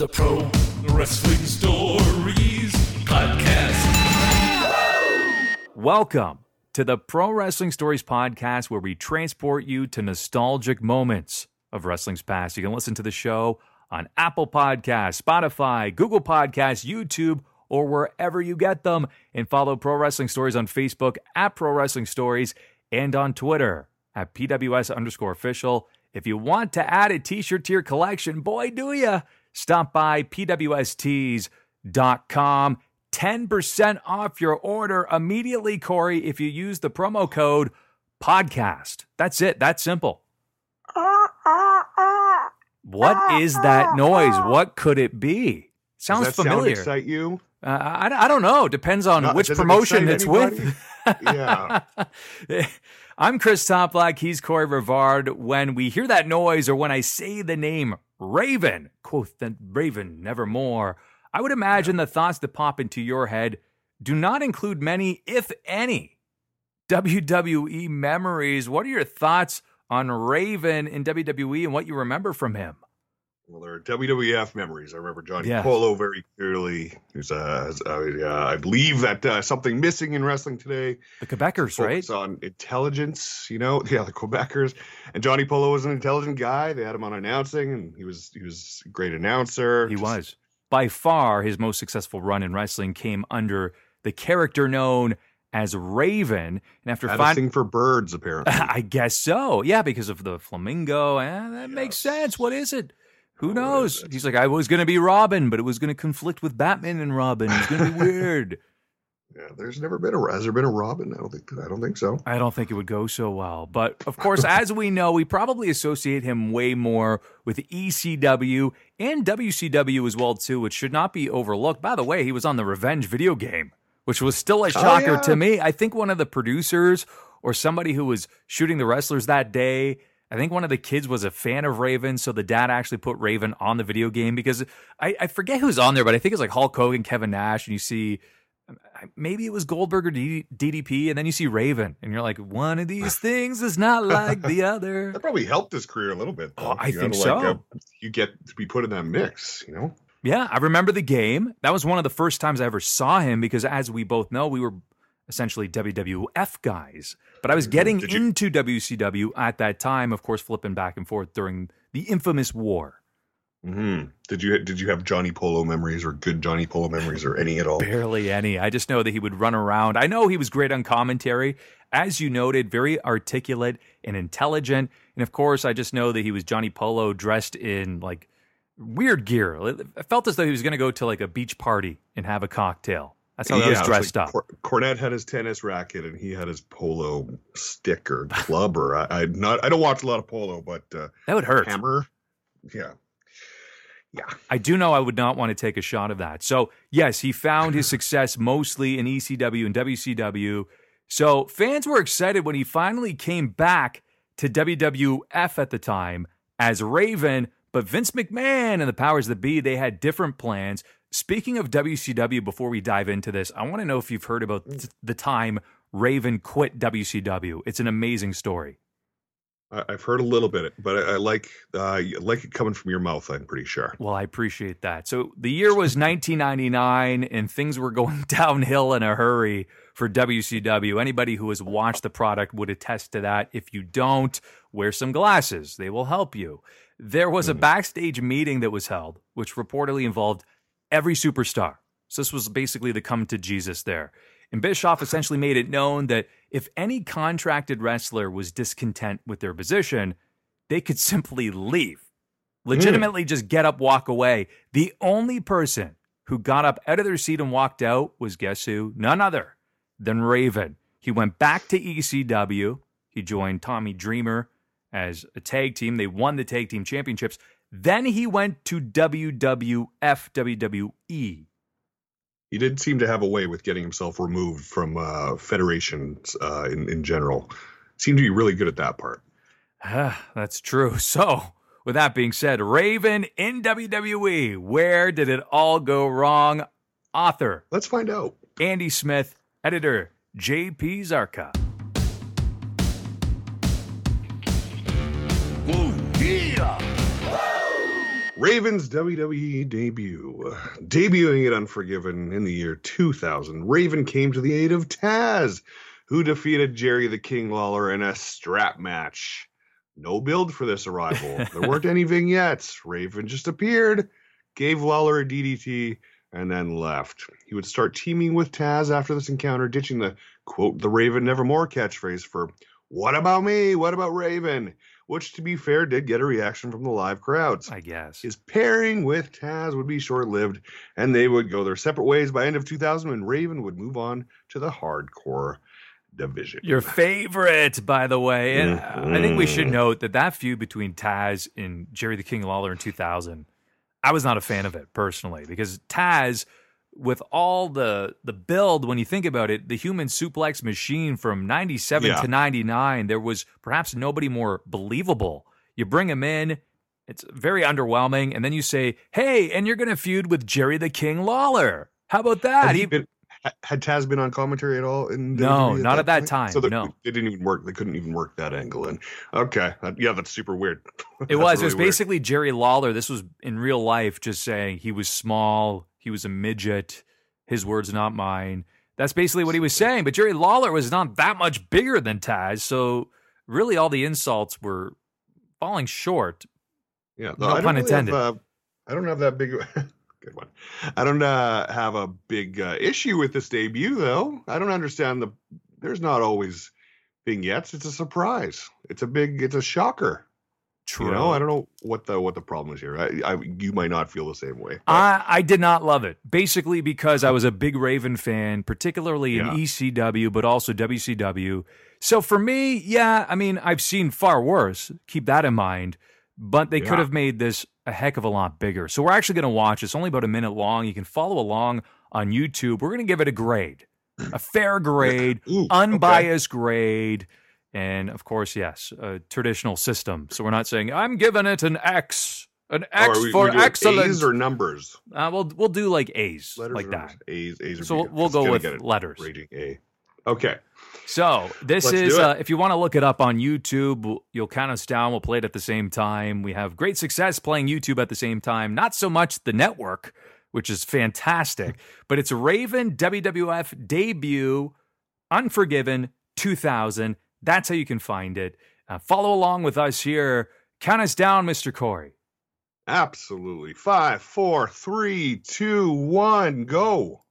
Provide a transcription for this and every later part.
The Pro Wrestling Stories Podcast. Welcome to the Pro Wrestling Stories podcast, where we transport you to nostalgic moments of wrestling's past. You can listen to the show on Apple Podcasts, Spotify, Google Podcasts, YouTube, or wherever you get them. And follow Pro Wrestling Stories on Facebook at Pro Wrestling Stories and on Twitter at PWS underscore official. If you want to add a t shirt to your collection, boy, do ya! Stop by PWSTees.com. 10% off your order immediately, Cory, if you use the promo code podcast. That's it. That's simple. What is that noise? What could it be? Sounds Does that familiar. Sound excite you? Uh, I, I don't know. Depends on No, which does it promotion it's anybody? with. Yeah. I'm Chris Toplack. He's Cory Rivard. When we hear that noise or when I say the name Raven, quoth the Raven nevermore, I would imagine the thoughts that pop into your head do not include many, if any, WWE memories. What are your thoughts on Raven in WWE and what you remember from him? Well, there are WWF memories. I remember Johnny Yes. Polo very clearly. Who's uh, uh, I believe that uh, something missing in wrestling today. The Quebecers, right? Focus on intelligence. You know, yeah, the Quebecers. And Johnny Polo was an intelligent guy. They had him on announcing, and he was he was a great announcer. He Just- was. By far, his most successful run in wrestling came under the character known as Raven. And after had a finding, thing for birds, apparently. I guess so. Yeah, because of the flamingo. Eh, that makes sense. What is it? Who knows? He's like, I was going to be Robin, but it was going to conflict with Batman and Robin. It's going to be weird. yeah, there's never been a has there been a Robin? I don't think I don't think so. I don't think it would go so well. But of course, as we know, we probably associate him way more with ECW and WCW as well too, which should not be overlooked. By the way, he was on the Revenge video game, which was still a oh, shocker yeah. to me. I think one of the producers or somebody who was shooting the wrestlers that day, I think one of the kids was a fan of Raven, so the dad actually put Raven on the video game because I, I forget who's on there, but I think it's like Hulk Hogan, Kevin Nash, and you see maybe it was Goldberg or DDP, and then you see Raven, and you're like, one of these things is not like the other. That probably helped his career a little bit. Oh, though. I You think know, so. uh, you get to be put in that mix, you know. Yeah, I remember the game. That was one of the first times I ever saw him because, as we both know, we were essentially WWF guys. But I was getting you- into WCW at that time, of course, flipping back and forth during the infamous war. hmm Did you did you have Johnny Polo memories or good Johnny Polo memories or any at all? Barely any. I just know that he would run around. I know he was great on commentary. As you noted, very articulate and intelligent. And of course, I just know that he was Johnny Polo dressed in like weird gear. It felt as though he was going to go to like a beach party and have a cocktail. That's how he was dressed like up. Cor- Cornette had his tennis racket and he had his polo stick or club or I, I not I don't watch a lot of polo, but uh, That would hurt. hammer, yeah, yeah. I do know I would not want to take a shot of that. So, yes, he found his success mostly in ECW and WCW. So, fans were excited when he finally came back to WWF at the time as Raven, but Vince McMahon and the powers that be, they had different plans. Speaking of WCW, before we dive into this, I want to know if you've heard about th- the time Raven quit WCW. It's an amazing story. I've heard a little bit, but I, I like uh, I like it coming from your mouth. I'm pretty sure. Well, I appreciate that. So the year was 1999, and things were going downhill in a hurry for WCW. Anybody who has watched the product would attest to that. If you don't, wear some glasses, they will help you. There was a backstage meeting that was held, which reportedly involved every superstar. So this was basically the come to Jesus there. And Bischoff essentially made it known that if any contracted wrestler was discontent with their position, they could simply leave legitimately just get up, walk away. The only person who got up out of their seat and walked out was guess who? None other than Raven. He went back to ECW. He joined Tommy Dreamer as a tag team. They won the tag team championships. Then he went to WWF, WWE. He did seem to have a way with getting himself removed from uh, federations uh, in in general. Seemed to be really good at that part. Ah, That's true. So, with that being said, Raven in WWE. Where did it all go wrong? Author Let's find out. Andy Smith, editor JP Zarka. Raven's WWE debut. Debuting at Unforgiven in the year 2000, Raven came to the aid of Taz, who defeated Jerry the King Lawler in a strap match. No build for this arrival. There weren't any vignettes. Raven just appeared, gave Lawler a DDT, and then left. He would start teaming with Taz after this encounter, ditching the quote the Raven Nevermore catchphrase for what about me? What about Raven? Which, to be fair, did get a reaction from the live crowds. I guess. His pairing with Taz would be short lived, and they would go their separate ways by end of 2000 when Raven would move on to the hardcore division. Your favorite, by the way. And I think we should Mhm. note that that feud between Taz and Jerry the King Lawler in 2000, I was not a fan of it personally because Taz, with all the the build, when you think about it, the human suplex machine from 97 Yeah. to 99, there was perhaps nobody more believable. You bring him in. It's very underwhelming, and then you say, "Hey, and you're going to feud with Jerry the King Lawler." How about that? Had, he been, had Taz been on commentary at all? In No, WWE not at that point? time, So they, no. they didn't even work. They couldn't even work that angle in. Okay, yeah, that's super weird. It was. it was really weird. basically Jerry Lawler. This was in real life, just saying he was small, he was a midget. His words, not mine. That's basically what he was saying. But Jerry Lawler was not that much bigger than Taz, so really all the insults were falling short. Yeah, No I don't pun really intended. Have, uh, I don't have that big. good one. I don't uh, have a big uh, issue with this debut, though. I don't understand the. There's not always vignettes. It's a surprise. It's a big. It's a shocker. True. You know, I don't know what the what the problem is here. I, I you might not feel the same way. but- I, I did not love it. Basically, because I was a big Raven fan, particularly in Yeah. ECW, but also WCW. So for me, yeah, I mean, I've seen far worse. Keep that in mind. But they could have made this a heck of a lot bigger. So we're actually going to watch. It's only about a minute long. You can follow along on YouTube. We're going to give it a grade, a fair grade, Ooh, okay. unbiased grade. And of course, yes, a traditional system. So we're not saying I'm giving it an X, an Oh, X are we- for we excellent. A's or numbers. Uh, we'll we'll do like A's Letters like that. A's. A's. So we'll, we'll go with letters. Rating A. Okay. So this Let's is uh, if you want to look it up on YouTube, you'll count us down. We'll play it at the same time. We have great success playing YouTube at the same time. Not so much the network, which is fantastic, but it's Raven WWF debut, Unforgiven 2000. That's how you can find it. Uh, follow along with us here. Count us down, Mr. Cory. Absolutely. Five, four, three, two, one, go.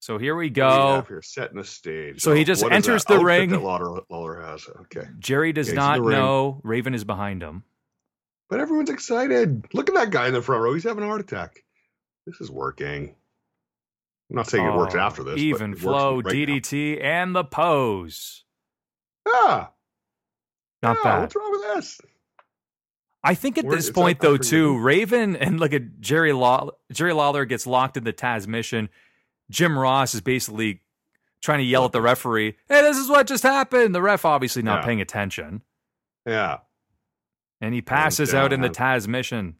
So here we What do we go. here? Setting the stage. So he just enters the ring. That Lawler, Lawler has. Okay. Jerry does in not know Raven is behind him. But everyone's excited. Look at that guy in the front row. He's having a heart attack. This is working. I'm not saying it works Oh, after this. but Even flow, right now. DDT, and the pose. Ah, Not ah, bad. What's wrong with this? I think at this point, though, too. Raven and look at Jerry Law. Jerry Lawler gets locked in the Tazmission. Jim Ross is basically trying to yell at the referee, "Hey, this is what just happened." The ref obviously not Yeah. paying attention, Yeah. and he passes And, out in the uh, Tazmission.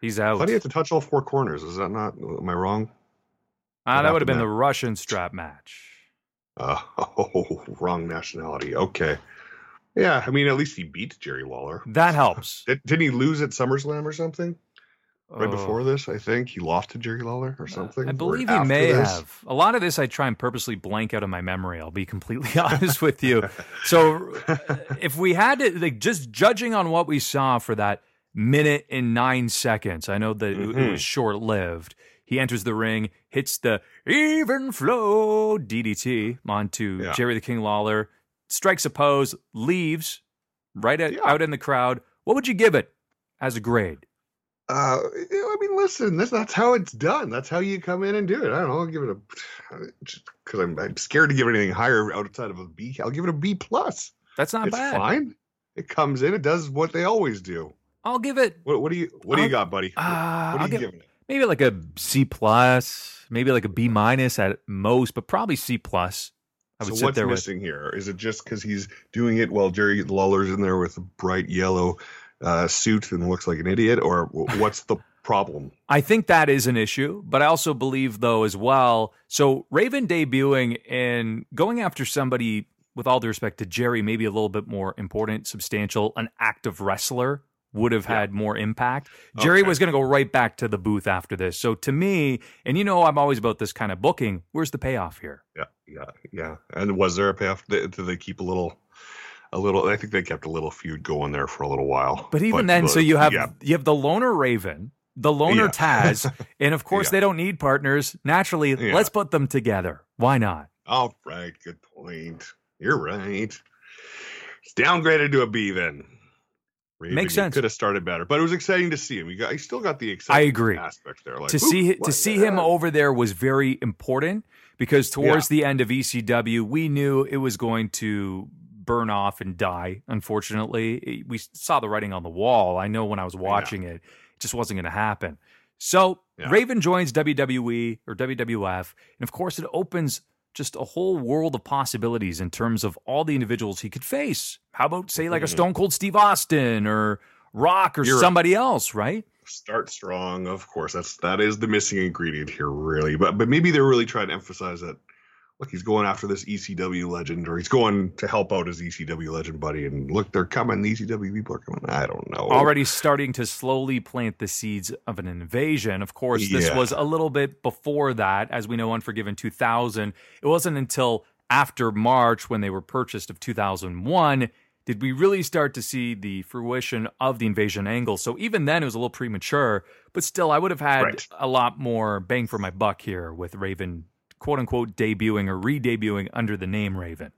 He's out. How do you have to touch all four corners? Is that not? Am I wrong? Ah, that would have been happened the Russian strap match. Uh, oh, wrong nationality. Okay. Yeah, I mean, at least he beat Jerry Lawler. That helps. Did, didn't he lose at SummerSlam or something? Right Oh. before this, I think he lost to Jerry Lawler or something. I believe he may this. have. A lot of this I try and purposely blank out of my memory. I'll be completely honest with you. So uh, if we had to, like, just judging on what we saw for that minute and nine seconds, I know that it- it was short lived. He enters the ring, hits the even flow DDT onto Yeah. Jerry the King Lawler, strikes a pose, leaves right at, Yeah. out in the crowd. What would you give it as a grade? Uh, I mean, listen, that's that's how it's done. That's how you come in and do it. I don't know. I'll give it a because I'm, I'm scared to give anything higher outside of a B. I'll give it a B plus. That's not bad. it's bad. fine. It comes in. It does what they always do. I'll give it What, what do you What do I'll- you got, buddy? Uh, what I'll are you give- giving it? Maybe like a C plus, maybe like a B minus at most, but probably C plus. I would so sit what's there with. missing here? Is it just because he's doing it while Jerry Lawler's in there with a bright yellow uh, suit and looks like an idiot, or what's the problem? I think that is an issue, but I also believe though as well. So Raven debuting and going after somebody with all due respect to Jerry, maybe a little bit more important, substantial, an active wrestler would have had more impact. Jerry Okay. was going to go right back to the booth after this. So to me, and you know, I'm always about this kind of booking. Where's the payoff here? Yeah, yeah, yeah. And was there a payoff? Did, they keep a little, a little? I think they kept a little feud going there for a little while. But even then, so uh, you have yeah, you have the loner Raven, the loner Yeah. Taz, and of course Yeah. they don't need partners. Naturally, Yeah. let's put them together. Why not? all right, good point. You're right. It's downgraded to a B then. Raven, Makes sense. Could have started better, but it was exciting to see him. You got, you still got the exciting I agree. aspect there. Like to see to see him heck?" over there was very important because towards the end of ECW, we knew it was going to burn off and die. Unfortunately, we saw the writing on the wall. I know when I was watching it, it just wasn't going to happen. So Yeah. Raven joins WWE or WWF, and of course, it opens just a whole world of possibilities in terms of all the individuals he could face. How about say like a Mhm. Stone Cold Steve Austin or Rock or You're right. somebody else, right? start strong of course that's that is the missing ingredient here really but but maybe they're really trying to emphasize that look he's going after this ecw legend or he's going to help out his ecw legend buddy and look they're coming the ecw people are coming i don't know already starting to slowly plant the seeds of an invasion. Of course, this Yeah. was a little bit before that. As we know, Unforgiven 2000, it wasn't until after March when they were purchased of 2001 did we really start to see the fruition of the invasion angle. So even then, it was a little premature, but still, I would have had Right. a lot more bang for my buck here with Raven, quote unquote, debuting or re debuting under the name Raven.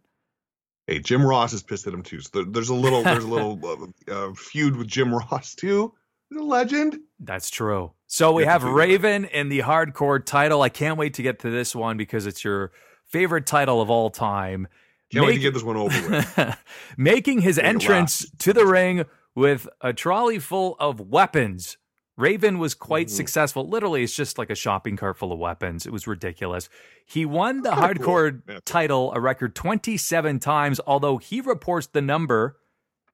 hey jim ross is pissed at him too so there, there's a little there's a little uh, uh, feud with jim ross too He's a legend That's true. So we have. Raven in the hardcore title. I can't wait to get to this one because it's your favorite title of all time. can't wait to get this one over with Making his entrance to the ring with a trolley full of weapons. Raven was quite Mhm. successful. Literally, it's just like a shopping cart full of weapons. It was ridiculous. He won the Kinda cool. hardcore Yeah. title a record 27 times, although he reports the number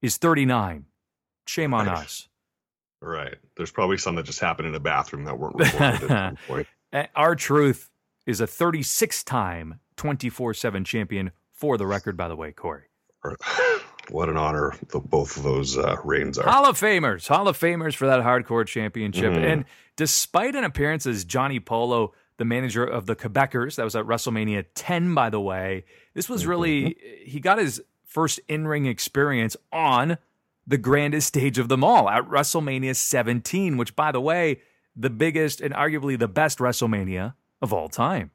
is 39. Shame on Nice. us. right there's probably some that just happened in a bathroom that weren't recorded at some point R-Truth is a 36 time 24 7 champion for the record, by the way, Cory. what an honor the, both of those uh, reigns are Hall of Famers, Hall of Famers for that hardcore championship. Mhm. And despite an appearance as Johnny Polo, the manager of the Quebecers, that was at WrestleMania 10, by the way, this was really, he got his first in ring experience on the grandest stage of them all at WrestleMania 17, which, by the way, the biggest and arguably the best WrestleMania of all time.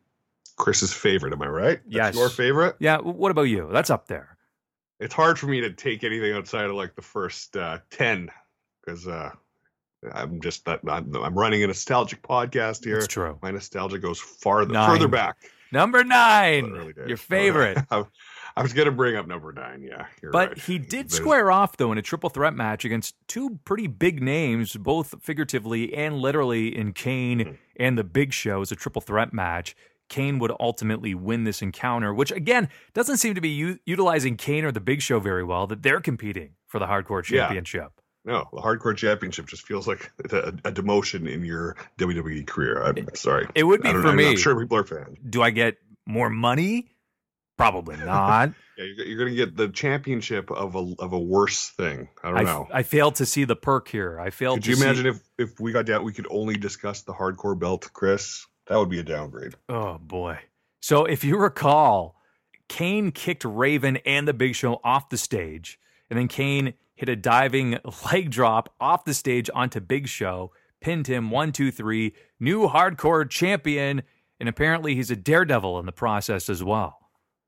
Chris's favorite. Am I right? Yes. Your favorite. Yeah, what about you? That's up there. It's hard for me to take anything outside of like the first uh, ten because uh, I'm just that I'm, I'm running a nostalgic podcast here. It's true. My nostalgia goes farther Nine. further back. Number nine, your favorite. I, I was gonna bring up number nine. Yeah, But right. he did There's- square off, though, in a triple threat match against two pretty big names, both figuratively and literally in Kane Mhm. and the Big Show. It was a triple threat match. Kane would ultimately win this encounter, which again doesn't seem to be u- utilizing Kane or the Big Show very well, that they're competing for the hardcore Yeah. championship. No, the hardcore championship just feels like a, a demotion in your WWE career. I'm sorry. It would be for know. me. I'm sure people are fans. Do I get more money? Probably not. Yeah, you're, you're gonna get the championship of a of a worse thing. I don't I, know. I failed to see the perk here. I failed Could to you see- imagine if if we got down, we could only discuss the hardcore belt, Chris? That would be a downgrade. Oh boy. So if you recall, Kane kicked Raven and the Big Show off the stage, and then Kane hit a diving leg drop off the stage onto Big Show, pinned him one, two, three, new hardcore champion, and apparently he's a daredevil in the process as well.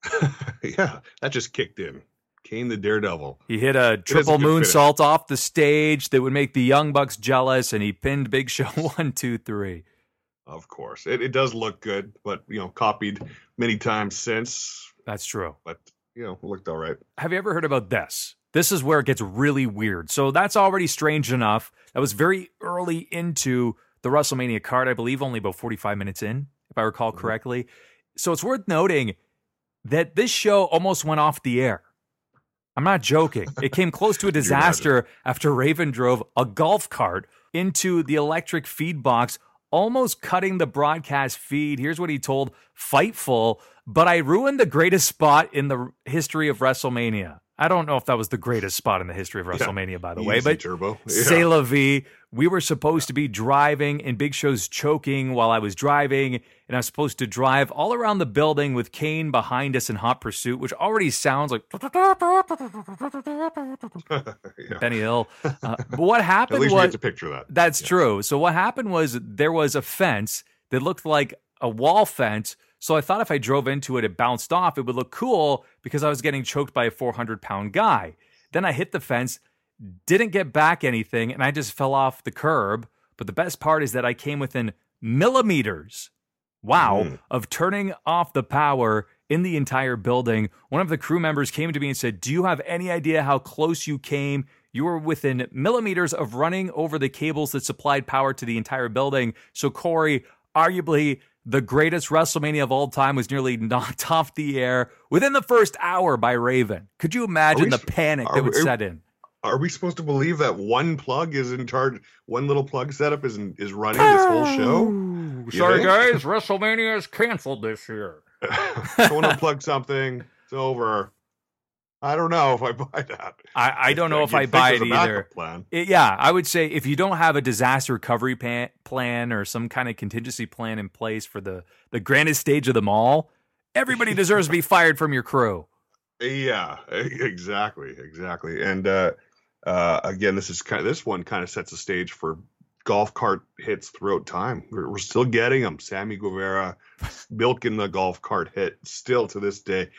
yeah, that just kicked in. Kane the Daredevil. He hit a triple moonsault off the stage that would make the Young Bucks jealous, and he pinned Big Show one, two, three. Of course, it, it does look good, but you know, copied many times since. That's true. But you know, looked all right. have you ever heard about this? This is where it gets really weird. So that's already strange enough. That was very early into the WrestleMania card, I believe, only about 45 minutes in, if I recall Mhm. correctly. So it's worth noting that this show almost went off the air. I'm not joking. It came close to a disaster after Raven drove a golf cart into the electric feed box, almost cutting the broadcast feed. Here's what he told Fightful, but I ruined the greatest spot in the history of WrestleMania. I don't know if that was the greatest spot in the history of WrestleMania, by the way, but turbo. C'est la vie. We were supposed to be driving, and Big Show's choking while I was driving, and I was supposed to drive all around the building with Kane behind us in hot pursuit, which already sounds like yeah. Benny Hill. Uh, but what happened? At least we was get to picture that. that's true. So what happened was there was a fence that looked like a wall fence. So I thought if I drove into it, it bounced off. It would look cool because I was getting choked by a 400 pound guy. Then I hit the fence, didn't get back anything, and I just fell off the curb. But the best part is that I came within millimeters, wow, Mm. of turning off the power in the entire building. One of the crew members came to me and said, Do you have any idea how close you came? You were within millimeters of running over the cables that supplied power to the entire building. So, Cory, arguably the greatest WrestleMania of all time was nearly knocked off the air within the first hour by Raven. Could you imagine we the panic that would we- set in? Are we supposed to believe that one plug is in charge? One little plug setup is in, is running this whole show. Oh, you Sorry, think? guys. WrestleMania is canceled this year. Someone unplug something. It's over. I don't know if I buy that. I, I don't know if I buy it either. Plan. It- yeah, I would say if you don't have a disaster recovery pan, plan or some kind of contingency plan in place for the the grandest stage of them all, everybody deserves to be fired from your crew. Yeah, exactly, exactly. And uh, uh, again, this is kind of this one kind of sets the stage for golf cart hits throughout time. We're, we're still getting them. Sammy Guevara milking the golf cart hit still to this day.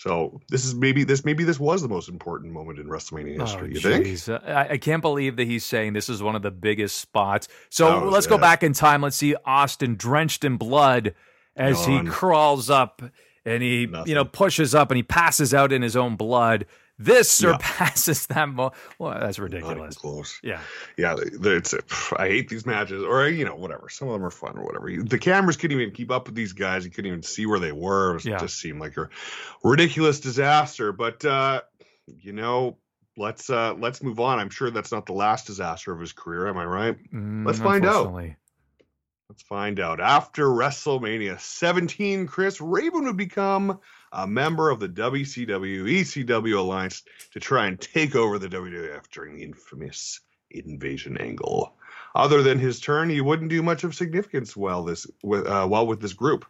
So this is maybe this maybe this was the most important moment in WrestleMania history. you think? Oh. Uh, I, I can't believe that he's saying this is one of the biggest spots. So let's go back in time. Let's see Austin drenched in blood as he crawls up and he, Nothing. you know, pushes up and he passes out in his own blood. This Yeah. surpasses that. Mo- well, that's ridiculous. close. Yeah. yeah, it's I hate these matches, or you know, whatever. Some of them are fun or whatever. The cameras couldn't even keep up with these guys. You couldn't even see where they were. It was- Yeah. just seemed like a ridiculous disaster. But uh, you know, let's uh, let's move on. I'm sure that's not the last disaster of his career. Am I right? Mm, Let's find out. Let's find out. After WrestleMania 17, Chris Raven would become a member of the WCW ECW alliance to try and take over the WWF during the infamous invasion angle. Other than his turn, he wouldn't do much of significance well this with uh, well with this group.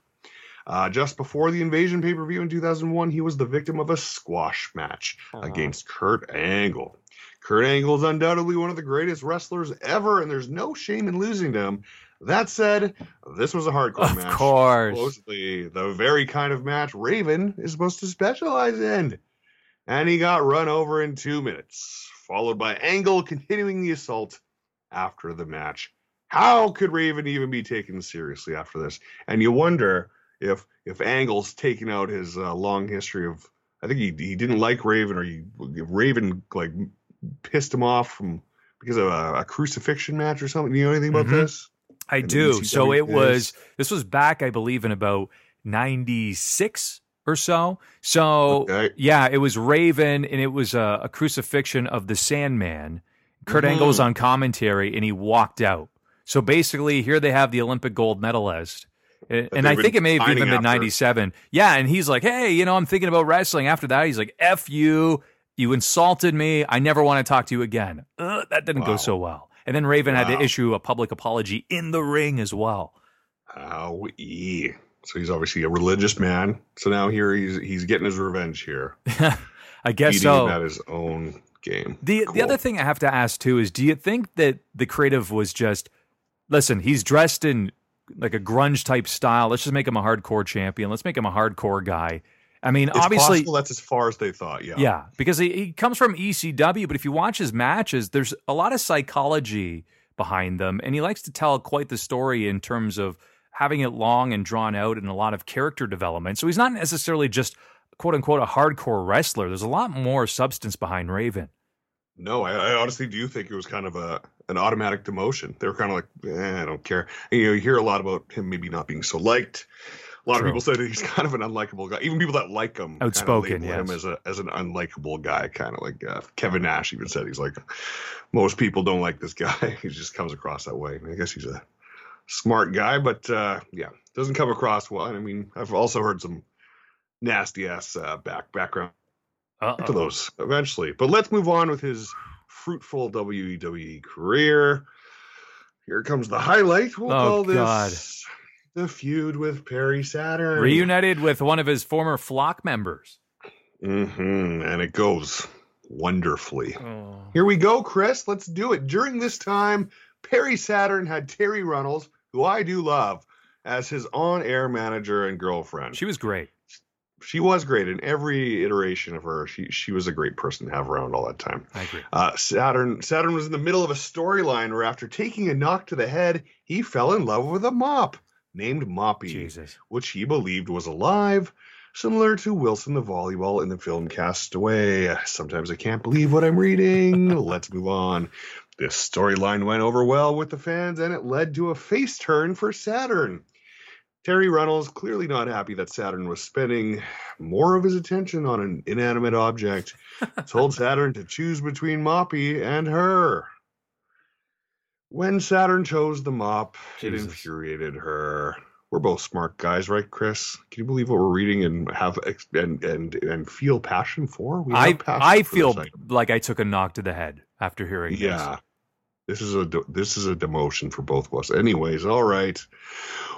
Uh, just before the invasion pay per view in 2001, he was the victim of a squash match against Kurt Angle. Kurt Angle is undoubtedly one of the greatest wrestlers ever, and there's no shame in losing to him. That said, this was a hardcore Of match. course. Supposedly the very kind of match Raven is supposed to specialize in. And he got run over in two minutes, followed by Angle continuing the assault after the match. How could Raven even be taken seriously after this? And you wonder if if Angle's taking out his uh, long history of I think he he didn't like Raven or he Raven like pissed him off from because of a, a crucifixion match or something. You know anything about Mhm. this? I do. So it was this was back, I believe, in about ninety six or so. So Okay. yeah, it was Raven, and it was a, a crucifixion of the Sandman. Kurt Mhm. Angle was on commentary, and he walked out. So basically, here they have the Olympic gold medalist. And, and I think it may have even been after. 97. Yeah. And he's like, hey, you know, I'm thinking about wrestling. After that, he's like, F you. You insulted me. I never want to talk to you again. Uh, that didn't go so well. And then Raven had to issue a public apology in the ring as well. Owie. So he's obviously a religious man. So now here he's he's getting his revenge here. I guess Beating so. at his own game. The the other thing I have to ask too is do you think that the creative was just listen, he's dressed in like a grunge type style. Let's just make him a hardcore champion. Let's make him a hardcore guy. I mean, It's obviously that's as far as they thought. Yeah. yeah, because he, he comes from ECW, but if you watch his matches, there's a lot of psychology behind them, and he likes to tell quite the story in terms of having it long and drawn out and a lot of character development. So he's not necessarily just quote unquote a hardcore wrestler. There's a lot more substance behind Raven. No, I, I honestly do think it was kind of a an automatic demotion. They were kind of like, eh, I don't care. And, you know, you hear a lot about him maybe not being so liked. A lot True. of people say that he's kind of an unlikable guy. Even people that like him, Outspoken, label him as a as an unlikable guy. Kind of like uh, Kevin Nash even said he's like most people don't like this guy. he just comes across that way. I guess he's a smart guy, but uh, yeah, doesn't come across well. And I mean, I've also heard some nasty ass uh, back background to Uh-oh. those eventually. But let's move on with his fruitful WWE career. Here comes the highlight. We'll Oh, call this God. The feud with Perry Saturn. Reunited with one of his former flock members. hmm And it goes wonderfully. Here we go, Chris. Let's do it. During this time, Perry Saturn had Terri Runnels, who I do love, as his on air manager and girlfriend. She was great. she was great in every iteration of her. She she was a great person to have around all that time. I agree. Uh, Saturn Saturn was in the middle of a storyline where after taking a knock to the head, he fell in love with a mop named Moppy, Jesus. which he believed was alive, similar to Wilson the volleyball in the film Castaway. Sometimes I can't believe what I'm reading. Let's move on. This storyline went over well with the fans, and it led to a face turn for Saturn. Terri Runnels, clearly not happy that Saturn was spending more of his attention on an inanimate object, told Saturn to choose between Moppy and her. When Saturn chose the mop, it infuriated her. We're both smart guys, right, Chris? Can you believe what we're reading and have and and and feel passion for? We I passion I for feel like I took a knock to the head after hearing this. Yeah. This is a this is a demotion for both of us. Anyways, all right.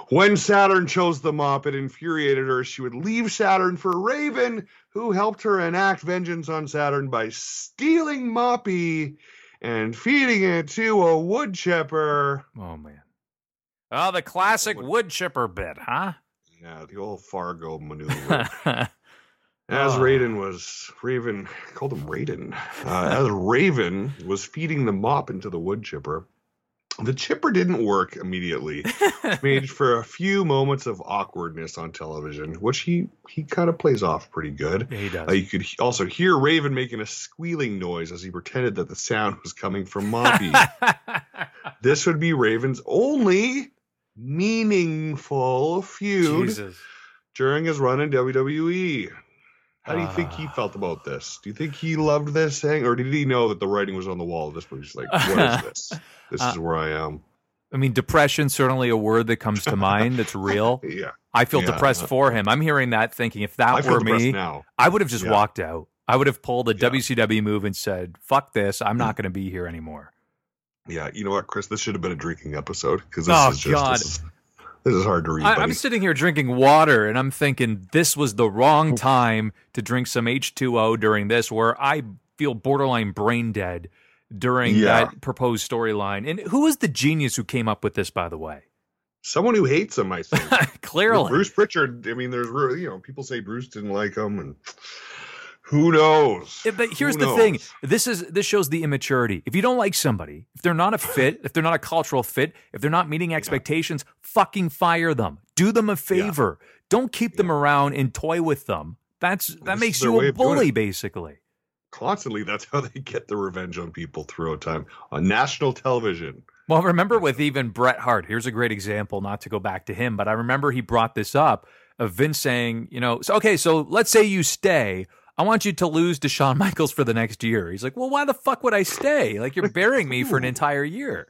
When Saturn chose the mop, it infuriated her. She would leave Saturn for Raven, who helped her enact vengeance on Saturn by stealing Moppy and feeding it to a wood chipper. Oh man. Oh, the classic Wood- wood chipper bit, huh? Yeah, the old Fargo maneuver. Oh. As Raven was Raven called him Raiden. Uh, as Raven was feeding the mop into the wood chipper, the chipper didn't work immediately. Made for a few moments of awkwardness on television, which he he kind of plays off pretty good. yeah, he does. Uh, you could he- also hear Raven making a squealing noise as he pretended that the sound was coming from Moppy. this would be Raven's only meaningful feud Jesus. during his run in WWE. How do you think he Ah. felt about this? Do you think he loved this thing, or did he know that the writing was on the wall? At this was just like, what is this? This Uh, is where I am. I mean, depression certainly a word that comes to mind. That's real. Yeah, I feel Yeah. depressed for him. I'm hearing that, thinking if that I were me, now. I would have just Yeah. walked out. I would have pulled a Yeah. WCW move and said, "Fuck this! I'm not going to be here anymore." Yeah, you know what, Chris? This should have been a drinking episode because this Oh, is just God. Is, this is hard to read. I, buddy. I'm sitting here drinking water, and I'm thinking this was the wrong oh. time to drink some H2O during this, where I feel borderline brain dead during Yeah. that proposed storyline. And who was the genius who came up with this, by the way? Someone who hates him, I think. Clearly, Bruce Prichard. I mean, there's you know people say Bruce didn't like him, and who knows? But here's Who the thing. This is this shows the immaturity. If you don't like somebody, if they're not a fit, if they're not a cultural fit, if they're not meeting expectations, fucking fire them. Do them a favor. Don't keep them around and toy with them. That's that This makes you a bully, basically. Constantly, that's how they get the revenge on people throughout time on national television. Well, remember with even Bret Hart, here's a great example, not to go back to him, but I remember he brought this up of Vince saying, you know, so okay, so let's say you stay. I want you to lose to Shawn Michaels for the next year. He's like, well, why the fuck would I stay? Like, you're burying me for an entire year.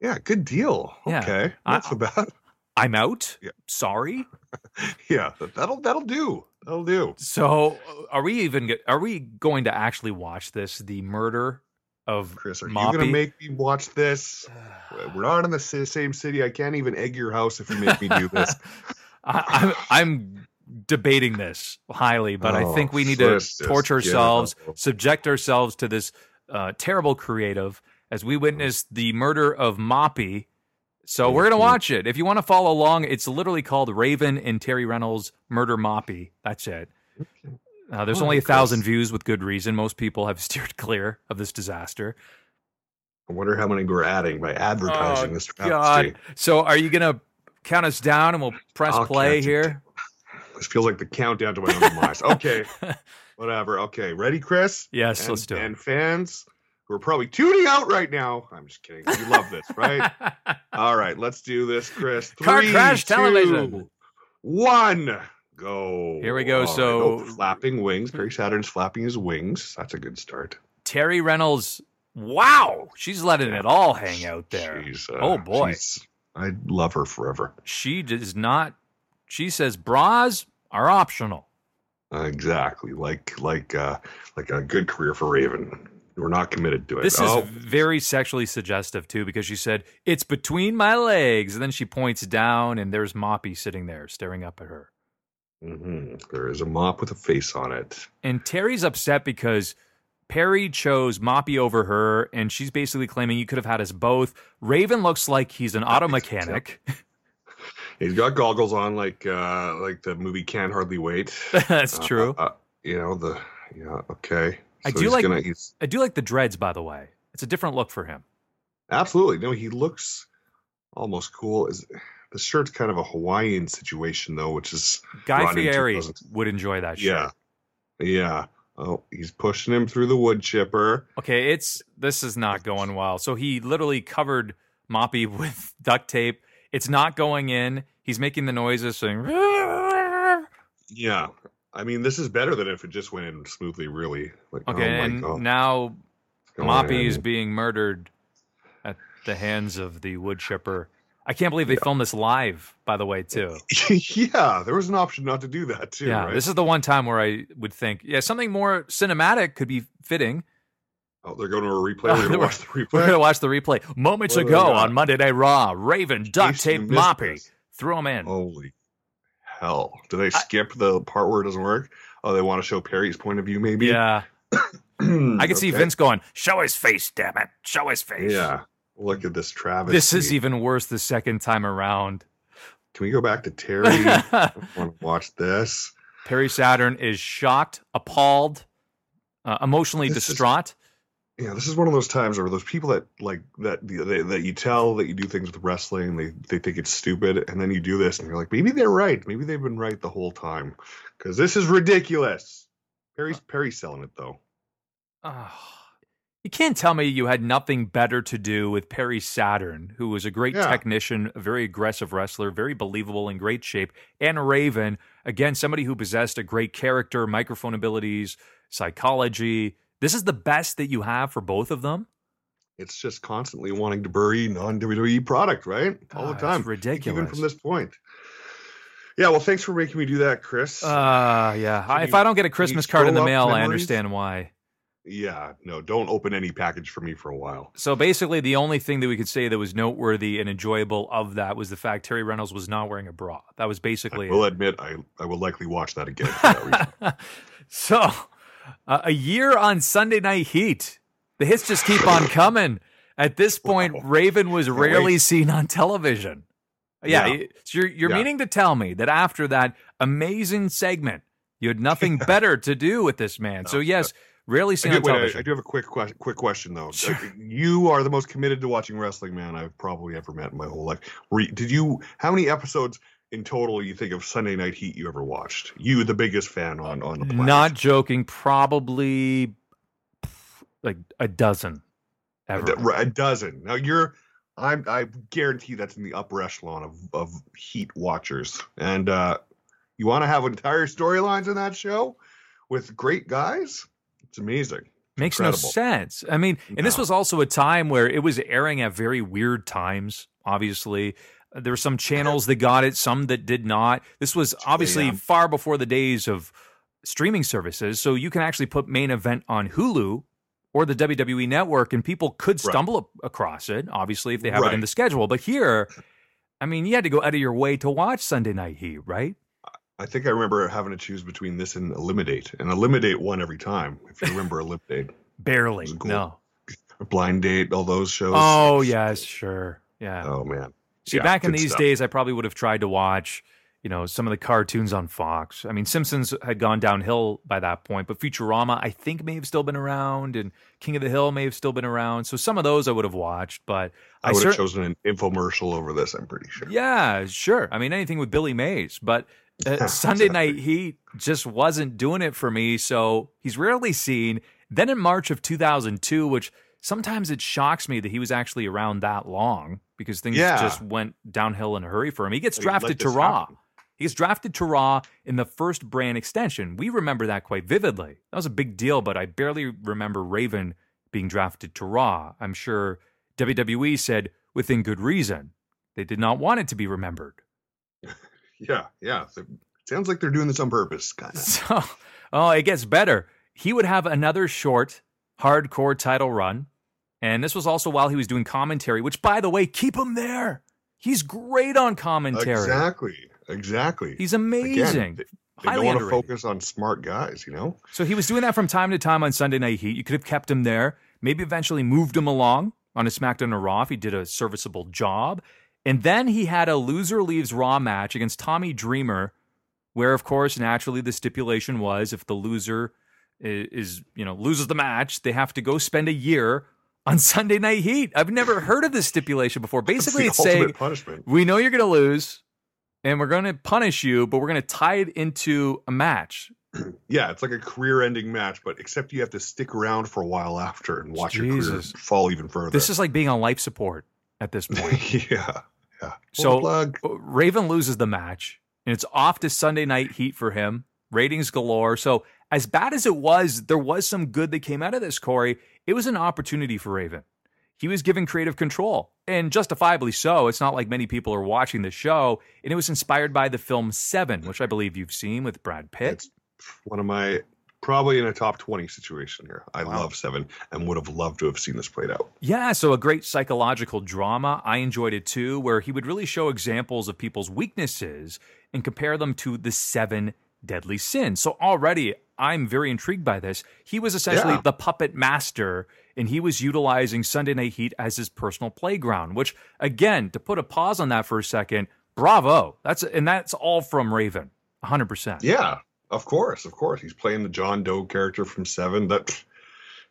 Yeah, good deal. Yeah. Okay, I- not so bad. I'm out. Yeah. Sorry. Yeah, that'll that'll do. That'll do. So, are we even? Are we going to actually watch this? The murder of Chris, are Moppy? you gonna make me watch this? We're not in the same city. I can't even egg your house if you make me do this. I, I'm, I'm debating this highly, but I Oh, think we need to torture ourselves, subject ourselves to this uh, terrible creative as we witness the murder of Moppy. So we're gonna Mhm. watch it. If you want to follow along, it's literally called Raven and Terry Reynolds Murder Moppy. That's it. Uh, there's All only a thousand views with good reason. Most people have steered clear of this disaster. I wonder how many we're adding by advertising Oh, this God. So are you gonna count us down and we'll press I'll play here? This feels like the countdown to my own demise. Okay, whatever. Okay, ready, Chris? Yes, and, let's do it. And fans who are probably tuning out right now. I'm just kidding. You love this, right? All right, let's do this, Chris. Car crash two, television. One. Go. Here we go. All right. So- Oh, flapping wings. Perry Saturn's flapping his wings. That's a good start. Terry Reynolds. Wow, she's letting it all hang out there. Uh, Oh, boy. I love her forever. She does not. She says bras are optional. Exactly, like like uh, like a good career for Raven. We're not committed to it. This oh, is very sexually suggestive too, because she said it's between my legs, and then she points down, and there's Moppy sitting there staring up at her. mhm. There is a mop with a face on it. And Terry's upset because Perry chose Moppy over her, and she's basically claiming you could have had us both. Raven looks like he's an auto mechanic. He's got goggles on, like uh, like the movie Can't Hardly Wait. That's Uh, true. uh, you know the yeah. Okay. I do like- Gonna, I do like the dreads, by the way. It's a different look for him. absolutely no. He looks almost cool. Is the shirt's kind of a Hawaiian situation though, which is Guy Fieri would enjoy that shirt. yeah, yeah. Oh, he's pushing him through the wood chipper. Okay, it's this is not going well. So he literally covered Moppy with duct tape. It's not going in. He's making the noises saying Yeah. I mean, this is better than if it just went in smoothly, really. Like, oh Okay, oh and God. now Moppy is being murdered at the hands of the wood chipper. I can't believe they filmed this live, by the way, too. yeah, there was an option not to do that too. yeah, right? this is the one time where I would think, yeah, something more cinematic could be fitting. Oh, they're going to a replay. We're going to watch the replay. We're going to watch the replay. Moments What ago on Monday Night Raw, Raven duct tape Moppy. Threw him in. Holy hell! Do they skip the part where it doesn't work? Oh, they want to show Perry's point of view, maybe. yeah. I could see Okay. Vince going, show his face, damn it. Show his face. Yeah. Look at this Travis. This is even worse the second time around. Can we go back to Terry? I want to watch this. Perry Saturn is shocked, appalled, uh, emotionally This is- distraught. Yeah, this is one of those times where those people that like that that, that you tell that you do things with wrestling, they they think it's stupid, and then you do this, and you're like, maybe they're right. Maybe they've been right the whole time, because this is ridiculous. Perry's Perry's selling it though. Ah. you can't tell me you had nothing better to do with Perry Saturn, who was a great Yeah. technician, a very aggressive wrestler, very believable, in great shape, and Raven, again, somebody who possessed a great character, microphone abilities, psychology. This is the best that you have for both of them. It's just constantly wanting to bury non WWE product, right? All Ah, the it's time, ridiculous. Even from this point. Yeah, well, thanks for making me do that, Chris. Uh, yeah. I, if you- I don't get a Christmas card in the mail, I understand why. yeah, no, don't open any package for me for a while. So basically, the only thing that we could say that was noteworthy and enjoyable of that was the fact Terry Reynolds was not wearing a bra. That was basically I will it. admit, I I will likely watch that again. For that reason. so, uh, a year on Sunday Night Heat. The hits just keep on coming. At this point, Wow. Raven was rarely seen on television. Yeah, Yeah. so you're, you're Yeah. meaning to tell me that after that amazing segment, you had nothing better to do with this man. So No, yes, rarely I seen do, on wait, television. I do have a quick question. Quick question though. Sure. You are the most committed to watching wrestling man I've probably ever met in my whole life. Were did you? How many episodes in total you think of Sunday Night Heat you ever watched? You, the biggest fan on on the planet. Not joking, probably like a dozen ever. a dozen. Now you're. I'm, I guarantee that's in the upper echelon of, of Heat watchers. And uh, you want to have entire storylines in that show with great guys? It's amazing. Makes no sense. I mean, and this was also a time where it was airing at very weird times, obviously. There were some channels that got it, some that did not. This was obviously AM. far before the days of streaming services. So you can actually put main event on Hulu or the WWE network and people could stumble a- across it, obviously, if they have it in the schedule. But here, I mean, you had to go out of your way to watch Sunday Night Heat, right? I think I remember having to choose between this and Elimidate, and Elimidate won every time. If you remember Elimidate, Barely. Cool. No. Blind Date, all those shows. Oh, yes, sure. Yeah. Oh man. See, Yeah, back in these stuff. days, I probably would have tried to watch, you know, some of the cartoons on Fox. I mean, Simpsons had gone downhill by that point, but Futurama, I think, may have still been around, and King of the Hill may have still been around. So some of those I would have watched, but I would cer- have chosen an infomercial over this. I'm pretty sure. Yeah, sure. I mean, anything with Billy Mays, but uh, Sunday Night Heat just wasn't doing it for me. So he's rarely seen. Then in March of 2002, which sometimes it shocks me that he was actually around that long because things Yeah. just went downhill in a hurry for him. He gets drafted to Raw. happen. He gets drafted to Raw in the first brand extension. We remember that quite vividly. That was a big deal, but I barely remember Raven being drafted to Raw. I'm sure WWE said within good reason. They did not want it to be remembered. Yeah, yeah. So Sounds like they're doing this on purpose, kind of. So, oh, it gets better. He would have another short, hardcore title run. And this was also while he was doing commentary, which, by the way, keep him there. He's great on commentary. Exactly. Exactly. He's amazing. Again, they, they don't want to focus on smart guys, you know? So he was doing that from time to time on Sunday Night Heat. You could have kept him there, maybe eventually moved him along on a SmackDown or Raw if he did a serviceable job. And then he had a loser leaves Raw match against Tommy Dreamer, where, of course, naturally the stipulation was if the loser is, you know, loses the match, they have to go spend a year on Sunday Night Heat. I've never heard of this stipulation before. Basically, it's saying punishment. we know you're going to lose and we're going to punish you, but we're going to tie it into a match. Yeah, it's like a career-ending match, but except you have to stick around for a while after and watch your career fall even further. This is like being on life support at this point. yeah, yeah. So- plug. Uh, Raven loses the match, and it's off to Sunday night heat for him. Ratings galore. So, as bad as it was, there was some good that came out of this, Cory. It was an opportunity for Raven. He was given creative control, and justifiably so. It's not like many people are watching the show, and it was inspired by the film Seven, which I believe you've seen with Brad Pitt. It's one of my probably in a top 20 situation here. I love Seven and would have loved to have seen this played out. Yeah, so a great psychological drama. I enjoyed it too, where he would really show examples of people's weaknesses and compare them to the seven deadly Sin. So already I'm very intrigued by this. He was essentially Yeah. the puppet master and he was utilizing Sunday Night Heat as his personal playground, which again, to put a pause on that for a second, bravo. That's and that's all from Raven. 100%. Yeah, of course, of course. He's playing the John Doe character from Seven. That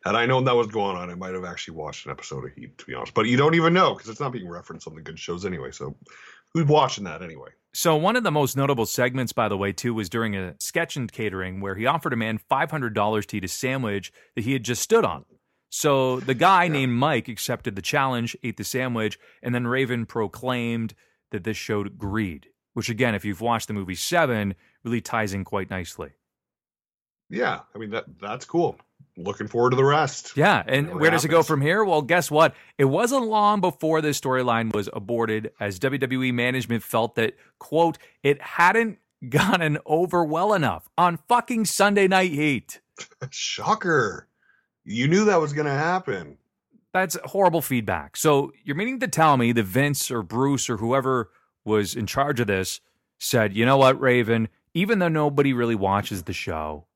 had I known that was going on, I might have actually watched an episode of Heat, to be honest. But you don't even know because it's not being referenced on the good shows anyway. So who's watching that anyway? So one of the most notable segments, by the way, too, was during a sketch and catering where he offered a man five hundred dollars to eat a sandwich that he had just stood on. So the guy named Mike accepted the challenge, ate the sandwich, and then Raven proclaimed that this showed greed. Which again, if you've watched the movie Seven, really ties in quite nicely. Yeah, I mean that that's cool. Looking forward to the rest. Yeah, and where does it go from here? Well, guess what? It wasn't long before this storyline was aborted as WWE management felt that, quote, it hadn't gotten over well enough on fucking Sunday Night Heat. Shocker. You knew that was going to happen. That's horrible feedback. So you're meaning to tell me that Vince or Bruce or whoever was in charge of this said, you know what, Raven, even though nobody really watches the show,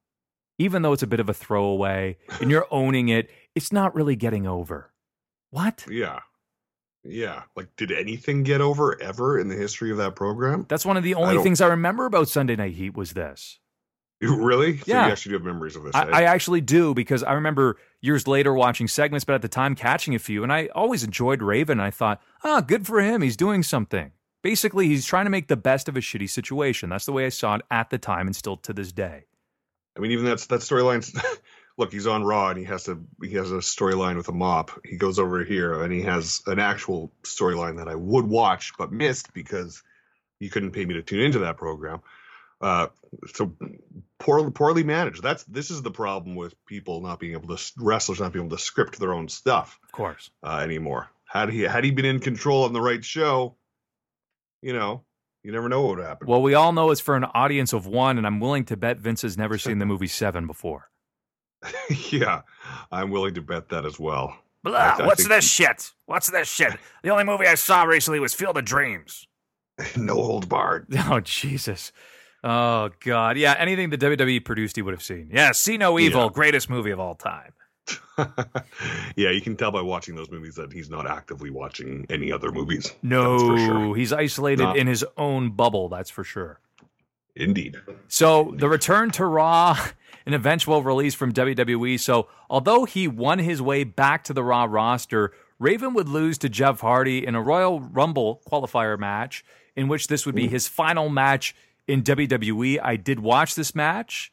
even though it's a bit of a throwaway and you're owning it, it's not really getting over. What? Yeah. Yeah. Like, did anything get over ever in the history of that program? That's one of the only don't- things I remember about Sunday Night Heat was this. You really? So Yeah. you actually do have memories of this. I, eh? I actually do because I remember years later watching segments, but at the time catching a few, and I always enjoyed Raven. I thought, ah, good for him. He's doing something. Basically, he's trying to make the best of a shitty situation. That's the way I saw it at the time and still to this day. I mean, even that's that storyline. Look, he's on Raw and he has to. He has a storyline with a mop. He goes over here and he has an actual storyline that I would watch but missed because you couldn't pay me to tune into that program. Uh, so poorly poorly managed. That's this is the problem with people not being able to wrestlers not being able to script their own stuff Of course. uh, anymore. Had he had he been in control on the right show, you know, you never know what would happen. Well, we all know it's for an audience of one, and I'm willing to bet Vince has never seen the movie Seven before. yeah, I'm willing to bet that as well. Blah, I- I what's think- this shit? What's this shit? The only movie I saw recently was Field of Dreams. no old Bard. Oh, Jesus. Oh, God. Yeah, anything the WWE produced, he would have seen. Yeah, See No Evil, Yeah. greatest movie of all time. yeah, you can tell by watching those movies that he's not actively watching any other movies. No, sure. he's isolated in his own bubble, that's for sure. Indeed. So the return to Raw, an eventual release from WWE. So although he won his way back to the Raw roster, Raven would lose to Jeff Hardy in a Royal Rumble qualifier match, in which this would be his final match in WWE. I did watch this match.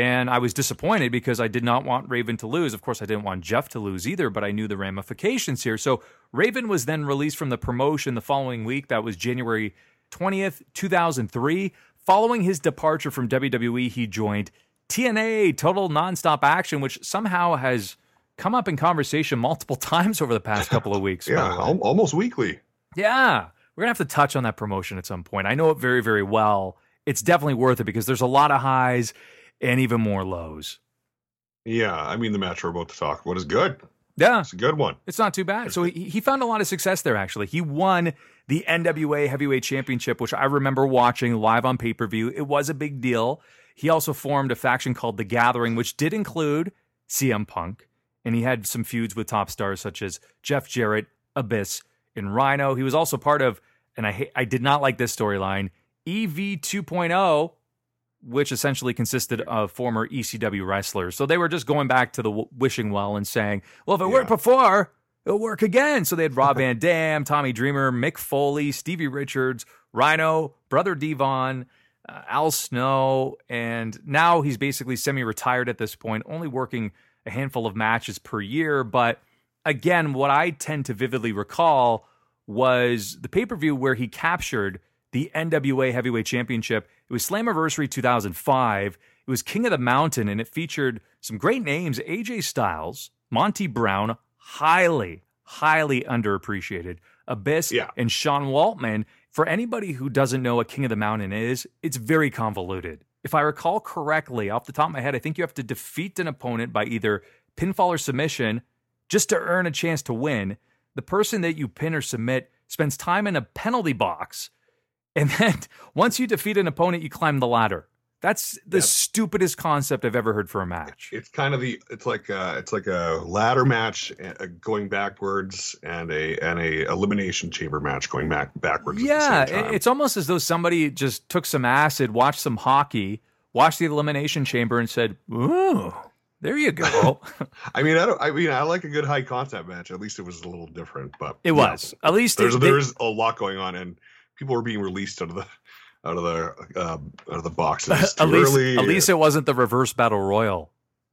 And I was disappointed because I did not want Raven to lose. Of course, I didn't want Jeff to lose either, but I knew the ramifications here. So Raven was then released from the promotion the following week. That was January 20th, 2003. Following his departure from WWE, he joined TNA, Total Nonstop Action, which somehow has come up in conversation multiple times over the past couple of weeks. Yeah, al- almost weekly. Yeah, we're gonna have to touch on that promotion at some point. I know it very, very well. it's definitely worth it because there's a lot of highs and even more lows. Yeah, I mean the match we're about to talk about is good. Yeah, It's a good one. it's not too bad. So he, he found a lot of success there, actually. He won the NWA Heavyweight Championship, which I remember watching live on pay per view. It was a big deal. He also formed a faction called The Gathering, which did include CM Punk. And he had some feuds with top stars such as Jeff Jarrett, Abyss, and Rhino. He was also part of, and I, I did not like this storyline, EV 2.0, which essentially consisted of former ECW wrestlers. So they were just going back to the w- wishing well and saying, well, if it worked before, it'll work again. So they had Rob Van Dam, Tommy Dreamer, Mick Foley, Stevie Richards, Rhino, Brother Devon, uh, Al Snow, and now he's basically semi retired at this point, only working a handful of matches per year. But again, what I tend to vividly recall was the pay per view where he captured the NWA Heavyweight Championship. It was Slammiversary 2005. It was King of the Mountain, and it featured some great names AJ Styles, Monty Brown, highly, highly underappreciated, Abyss, Yeah. and Sean Waltman. For anybody who doesn't know what King of the Mountain is, it's very convoluted. If I recall correctly, off the top of my head, I think you have to defeat an opponent by either pinfall or submission just to earn a chance to win. The person that you pin or submit spends time in a penalty box. And then once you defeat an opponent, you climb the ladder. That's the Yep. stupidest concept I've ever heard for a match. It's kind of the it's like uh it's like a ladder match uh, going backwards and a and a elimination chamber match going back backwards. Yeah, at the same it- time. it's almost as though somebody just took some acid, watched some hockey, watched the elimination chamber, and said, "Ooh, there you go." I mean, I don't. I mean, I like a good high concept match. At least it was a little different, but it was at least There's it, they- there's a lot going on, and people were being released out of the out of the um, out of the boxes too at least early. at least it wasn't the reverse battle royal.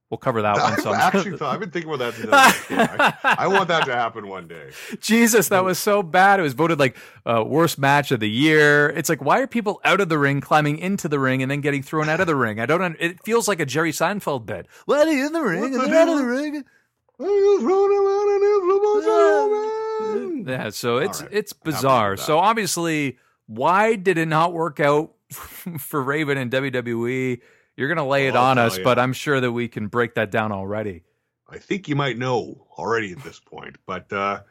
We'll cover that one. I've sometime. actually thought I've been thinking about that. I, was a kid. I, I want that to happen one day. Jesus, that was so bad. It was voted like uh, worst match of the year. It's like, why are people out of the ring, climbing into the ring, and then getting thrown out of the ring? I don't. It feels like a Jerry Seinfeld bit. Well, in the ring, What's and the then out of the ring. I just run around and it's the most Yeah, so it's right. it's bizarre. So obviously, why did it not work out for Raven and WWE? You're gonna lay it Well, I'll on us, ya. but I'm sure that we can break that down already. I think you might know already at this point. But uh,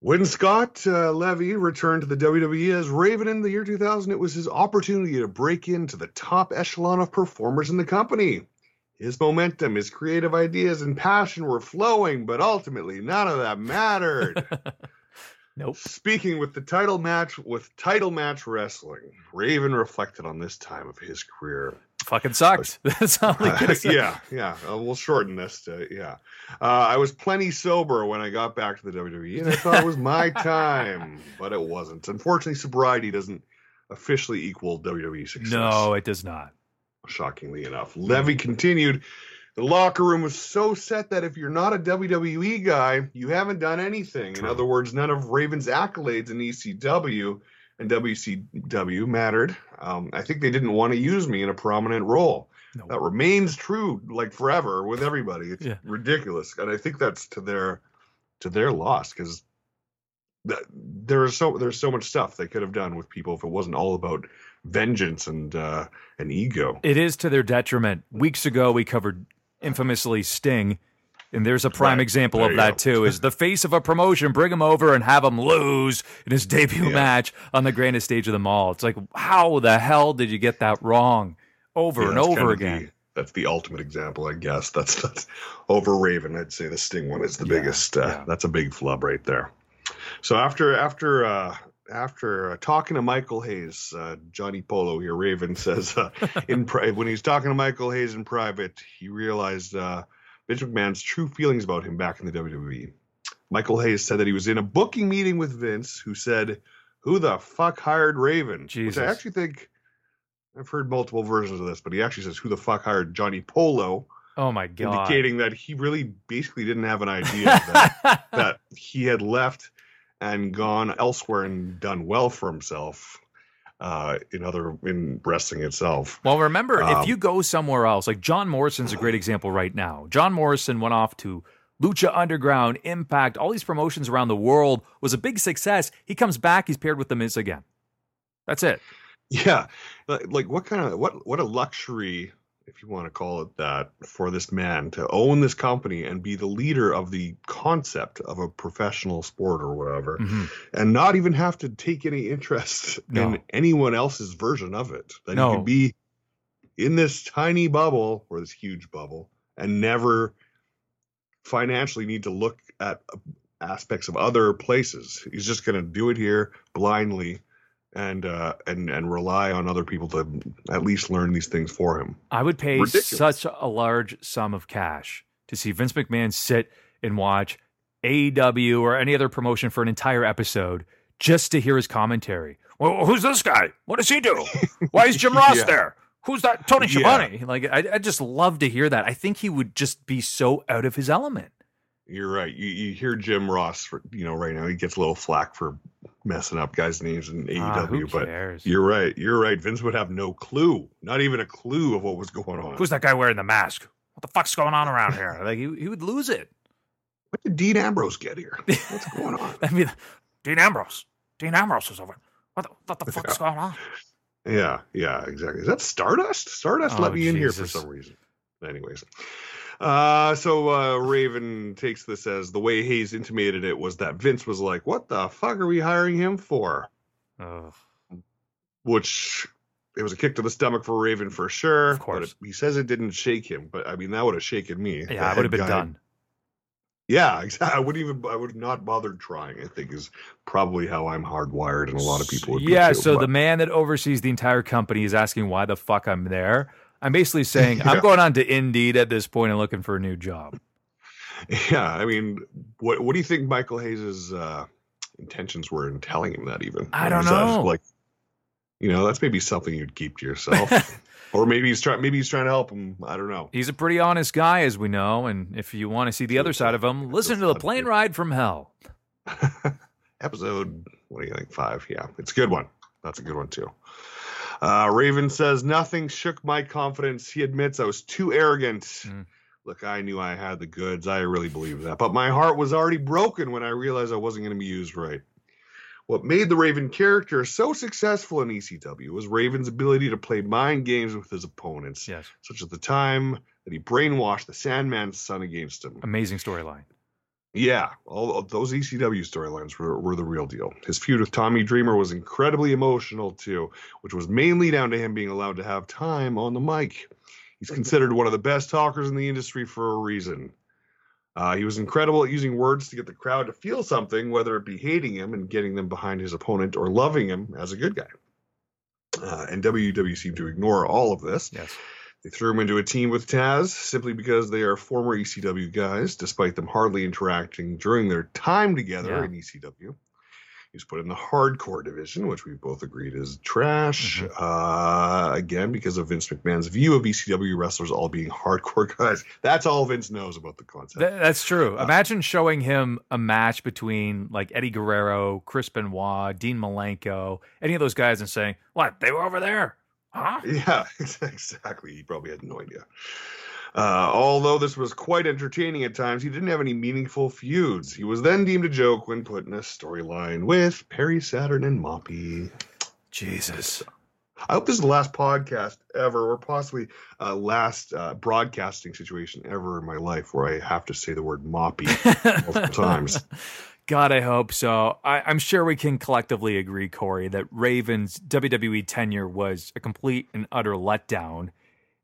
when Scott uh, Levy returned to the WWE as Raven in the year 2000, it was his opportunity to break into the top echelon of performers in the company. His momentum, his creative ideas, and passion were flowing, but ultimately none of that mattered. Nope. Speaking with the title match with title match wrestling, Raven reflected on this time of his career. Fucking sucks. That's all Uh, yeah, yeah. Uh, we'll shorten this to yeah. Uh, I was plenty sober when I got back to the WWE, and I thought it was my time, but it wasn't. Unfortunately, sobriety doesn't officially equal WWE success. No, it does not. Shockingly enough. Levy continued. The locker room was so set that if you're not a WWE guy, you haven't done anything. In other words, none of Raven's accolades in ECW and WCW mattered. Um, I think they didn't want to use me in a prominent role. No. That remains true, like forever, with everybody. It's Yeah. ridiculous, and I think that's to their to their loss because there is so there's so much stuff they could have done with people if it wasn't all about vengeance and uh, and ego. It is to their detriment. Weeks ago, we covered infamously Sting, and there's a prime Right. example There of that too. Is the face of a promotion, bring him over and have him lose in his debut Yeah. match on the grandest stage of them all. It's like, how the hell did you get that wrong over Yeah, and over of the- again? that's the ultimate example, I guess. That's that's over Raven. I'd say the Sting one is the Yeah, biggest. Uh. That's a big flub right there. So after after uh, after uh, talking to Michael Hayes, uh, Johnny Polo here, Raven says uh, in pri- when he's talking to Michael Hayes in private, he realized uh, Vince McMahon's true feelings about him back in the WWE. Michael Hayes said that he was in a booking meeting with Vince, who said, "Who the fuck hired Raven?" Jesus. Which I actually think I've heard multiple versions of this, but he actually says, "Who the fuck hired Johnny Polo?" Oh my god! indicating that he really basically didn't have an idea that, that he had left and gone elsewhere and done well for himself uh, in other in wrestling itself. Well, remember, if Um, you go somewhere else, like John Morrison's a great example right now. John Morrison went off to Lucha Underground, Impact, all these promotions around the world was a big success. He comes back, he's paired with The Miz again. That's it. Yeah, like, like what kind of what what a luxury, if you want to call it that, for this man to own this company and be the leader of the concept of a professional sport or whatever, Mhm. and not even have to take any interest No. in anyone else's version of it. That No. he can be in this tiny bubble or this huge bubble and never financially need to look at uh, aspects of other places. He's just going to do it here blindly and uh and and rely on other people to at least learn these things for him. I would pay Ridiculous. such a large sum of cash to see Vince McMahon sit and watch AEW or any other promotion for an entire episode just to hear his commentary. Well, who's this guy? What does he do? Why is Jim Ross Yeah. there? Who's that? Tony Yeah. Schiavone. Like I, I just love to hear that. I think he would just be so out of his element. You're right. You you hear Jim Ross, you know, right now he gets a little flack for messing up guys' names in Ah, who AEW, but you're right. You're right. Vince would have no clue, not even a clue of what was going on. Who's that guy wearing the mask? What the fuck's going on around here? Like he, he would lose it. What did Dean Ambrose get here? What's going on? I mean, Dean Ambrose. Dean Ambrose is over. What the, what the fuck's going on? Yeah, yeah, exactly. Is that Stardust? Stardust Oh, let me in here for some reason. Anyways, uh, so uh, Raven takes this as the way Hayes intimated it was that Vince was like, "What the fuck are we hiring him for?" ugh. Which it was a kick to the stomach for Raven for sure. Of course. but it- he says it didn't shake him, but I mean that would have shaken me. Yeah, I would have been guy- done. Yeah, exactly. I wouldn't even. I would have not bothered trying. I think is probably how I'm hardwired, and a lot of people would. be Yeah, too, so but- the man that oversees the entire company is asking why the fuck I'm there. I'm basically saying Yeah. I'm going on to Indeed at this point and looking for a new job. Yeah, I mean, what what do you think Michael Hayes's uh, intentions were in telling him that? Even I don't know. like, you know, that's maybe something you'd keep to yourself, or maybe he's trying. Maybe he's trying to help him. I don't know. He's a pretty honest guy, as we know, and if you want to see the other side of him, listen to the plane ride from hell. Episode what do you think? Five. Yeah, it's a good one. That's a good one too. Uh, Raven says nothing shook my confidence. He admits I was too arrogant. Mm. Look, I knew I had the goods. I really believe that. But my heart was already broken when I realized I wasn't going to be used right. What made the Raven character so successful in ECW was Raven's ability to play mind games with his opponents, Yes, such as the time that he brainwashed the Sandman's son against him. amazing storyline. Yeah, all of those ECW storylines were, were the real deal. His feud with Tommy Dreamer was incredibly emotional too, which was mainly down to him being allowed to have time on the mic. He's considered one of the best talkers in the industry for a reason. Uh, he was incredible at using words to get the crowd to feel something, whether it be hating him and getting them behind his opponent or loving him as a good guy. Uh, and WWE seemed to ignore all of this. Yes, They threw him into a team with Taz simply because they are former ECW guys, despite them hardly interacting during their time together Yeah. in ECW. He was put in the hardcore division, which we both agreed is trash. Mm-hmm. Uh, again, because of Vince McMahon's view of ECW wrestlers all being hardcore guys. That's all Vince knows about the concept. Th- that's true. Uh, Imagine showing him a match between like Eddie Guerrero, Chris Benoit, Dean Malenko, any of those guys, and saying, What? They were over there? Huh? Yeah, exactly. He probably had no idea. Uh, although this was quite entertaining at times, he didn't have any meaningful feuds. He was then deemed a joke when put in a storyline with Perry Saturn and Moppy. Jesus. I hope this is the last podcast ever, or possibly uh, last uh, broadcasting situation ever in my life where I have to say the word Moppy multiple times. God, I hope so. I, I'm sure we can collectively agree, Cory, that Raven's WWE tenure was a complete and utter letdown,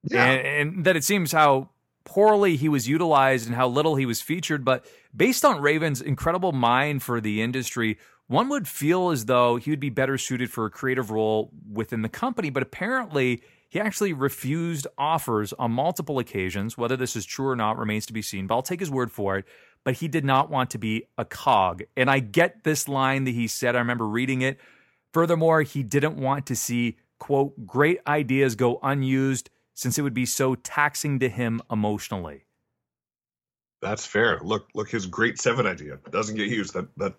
Yeah, and, and that it seems how poorly he was utilized and how little he was featured. But based on Raven's incredible mind for the industry, one would feel as though he would be better suited for a creative role within the company. But apparently, he actually refused offers on multiple occasions. Whether this is true or not remains to be seen, but I'll take his word for it. But he did not want to be a cog. And I get this line that he said. I remember reading it. Furthermore, he didn't want to see, quote, great ideas go unused since it would be so taxing to him emotionally. that's fair. Look, look, his great seven idea doesn't get used. That that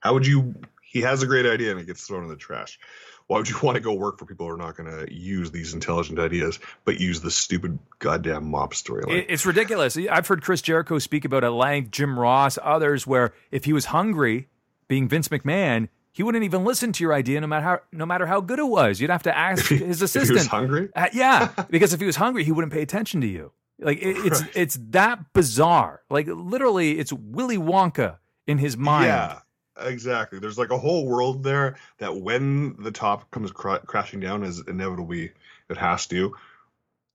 how would you? He has a great idea and it gets thrown in the trash. Why would you want to go work for people who are not going to use these intelligent ideas, but use the stupid goddamn mop storyline? It- It's ridiculous. I've heard Chris Jericho speak about at length, Jim Ross, others, where if he was hungry, being Vince McMahon, he wouldn't even listen to your idea no matter how no matter how good it was. You'd have to ask his If he was assistant. hungry. Uh, yeah, because if he was hungry, he wouldn't pay attention to you. Like it, it's it's that bizarre. Like literally, it's Willy Wonka in his mind. Yeah, exactly. There's like a whole world there that when the top comes cra- crashing down, as inevitably it has to,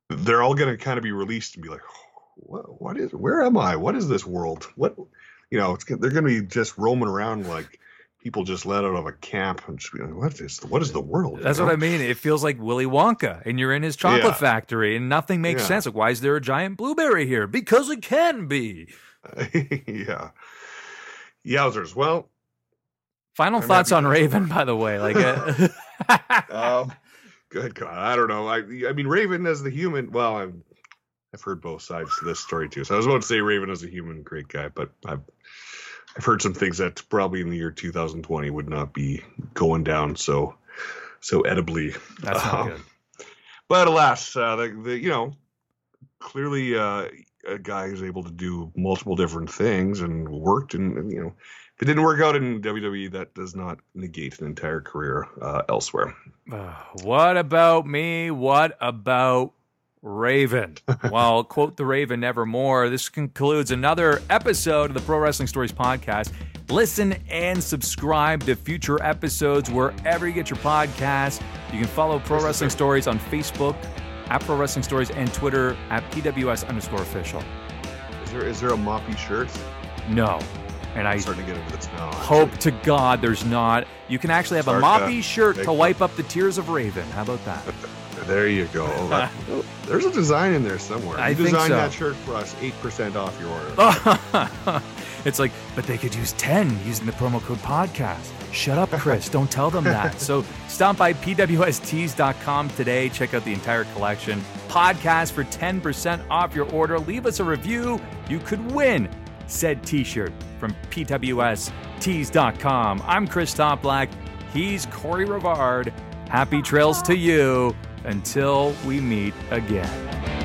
they're all going to kind of be released and be like, what, what is, where am I? What is this world? What, you know, it's, they're going to be just roaming around like people just let out of a camp and just be like, what is, what is the world? That's you what know? I mean. It feels like Willy Wonka, and you're in his chocolate Yeah. factory, and nothing makes Yeah. sense. Like, why is there a giant blueberry here? Because it can be. yeah. Yowzers. Well, Final I'm thoughts on Raven, by the way. Like, uh, um, good God, I don't know. I, I mean, Raven as the human. Well, I've, I've heard both sides to this story too. So I was about to say Raven as a human, great guy, but I've I've heard some things that probably in the year 2020 would not be going down so so edibly. that's not Um, good. But alas, uh, the, the you know clearly uh, a guy who's able to do multiple different things and worked and, and, you know it didn't work out in WWE, that does not negate an entire career uh, elsewhere. Uh, what about me? What about Raven? well, quote the Raven nevermore. This concludes another episode of the Pro Wrestling Stories podcast. Listen and subscribe to future episodes wherever you get your podcasts. You can follow Pro Wrestling Stories on Facebook at Pro Wrestling Stories and Twitter at PWS underscore official. Is there is there a moppy shirt? No. And I I'm starting to get into this now. hope to God there's not. You can actually have a Start to moppy shirt to wipe up the tears of Raven. How about that? There you go. There's a design in there somewhere. I you think designed so. that shirt for us, eight percent off your order. it's like, but they could use 10 using the promo code podcast. Shut up, Chris. Don't tell them that. So stop by pwstees.com today. Check out the entire collection. Podcast for 10% off your order. Leave us a review. You could win said t shirt from pwstees.com. I'm Chris Toplack. He's Cory Rivard. Happy trails to you until we meet again.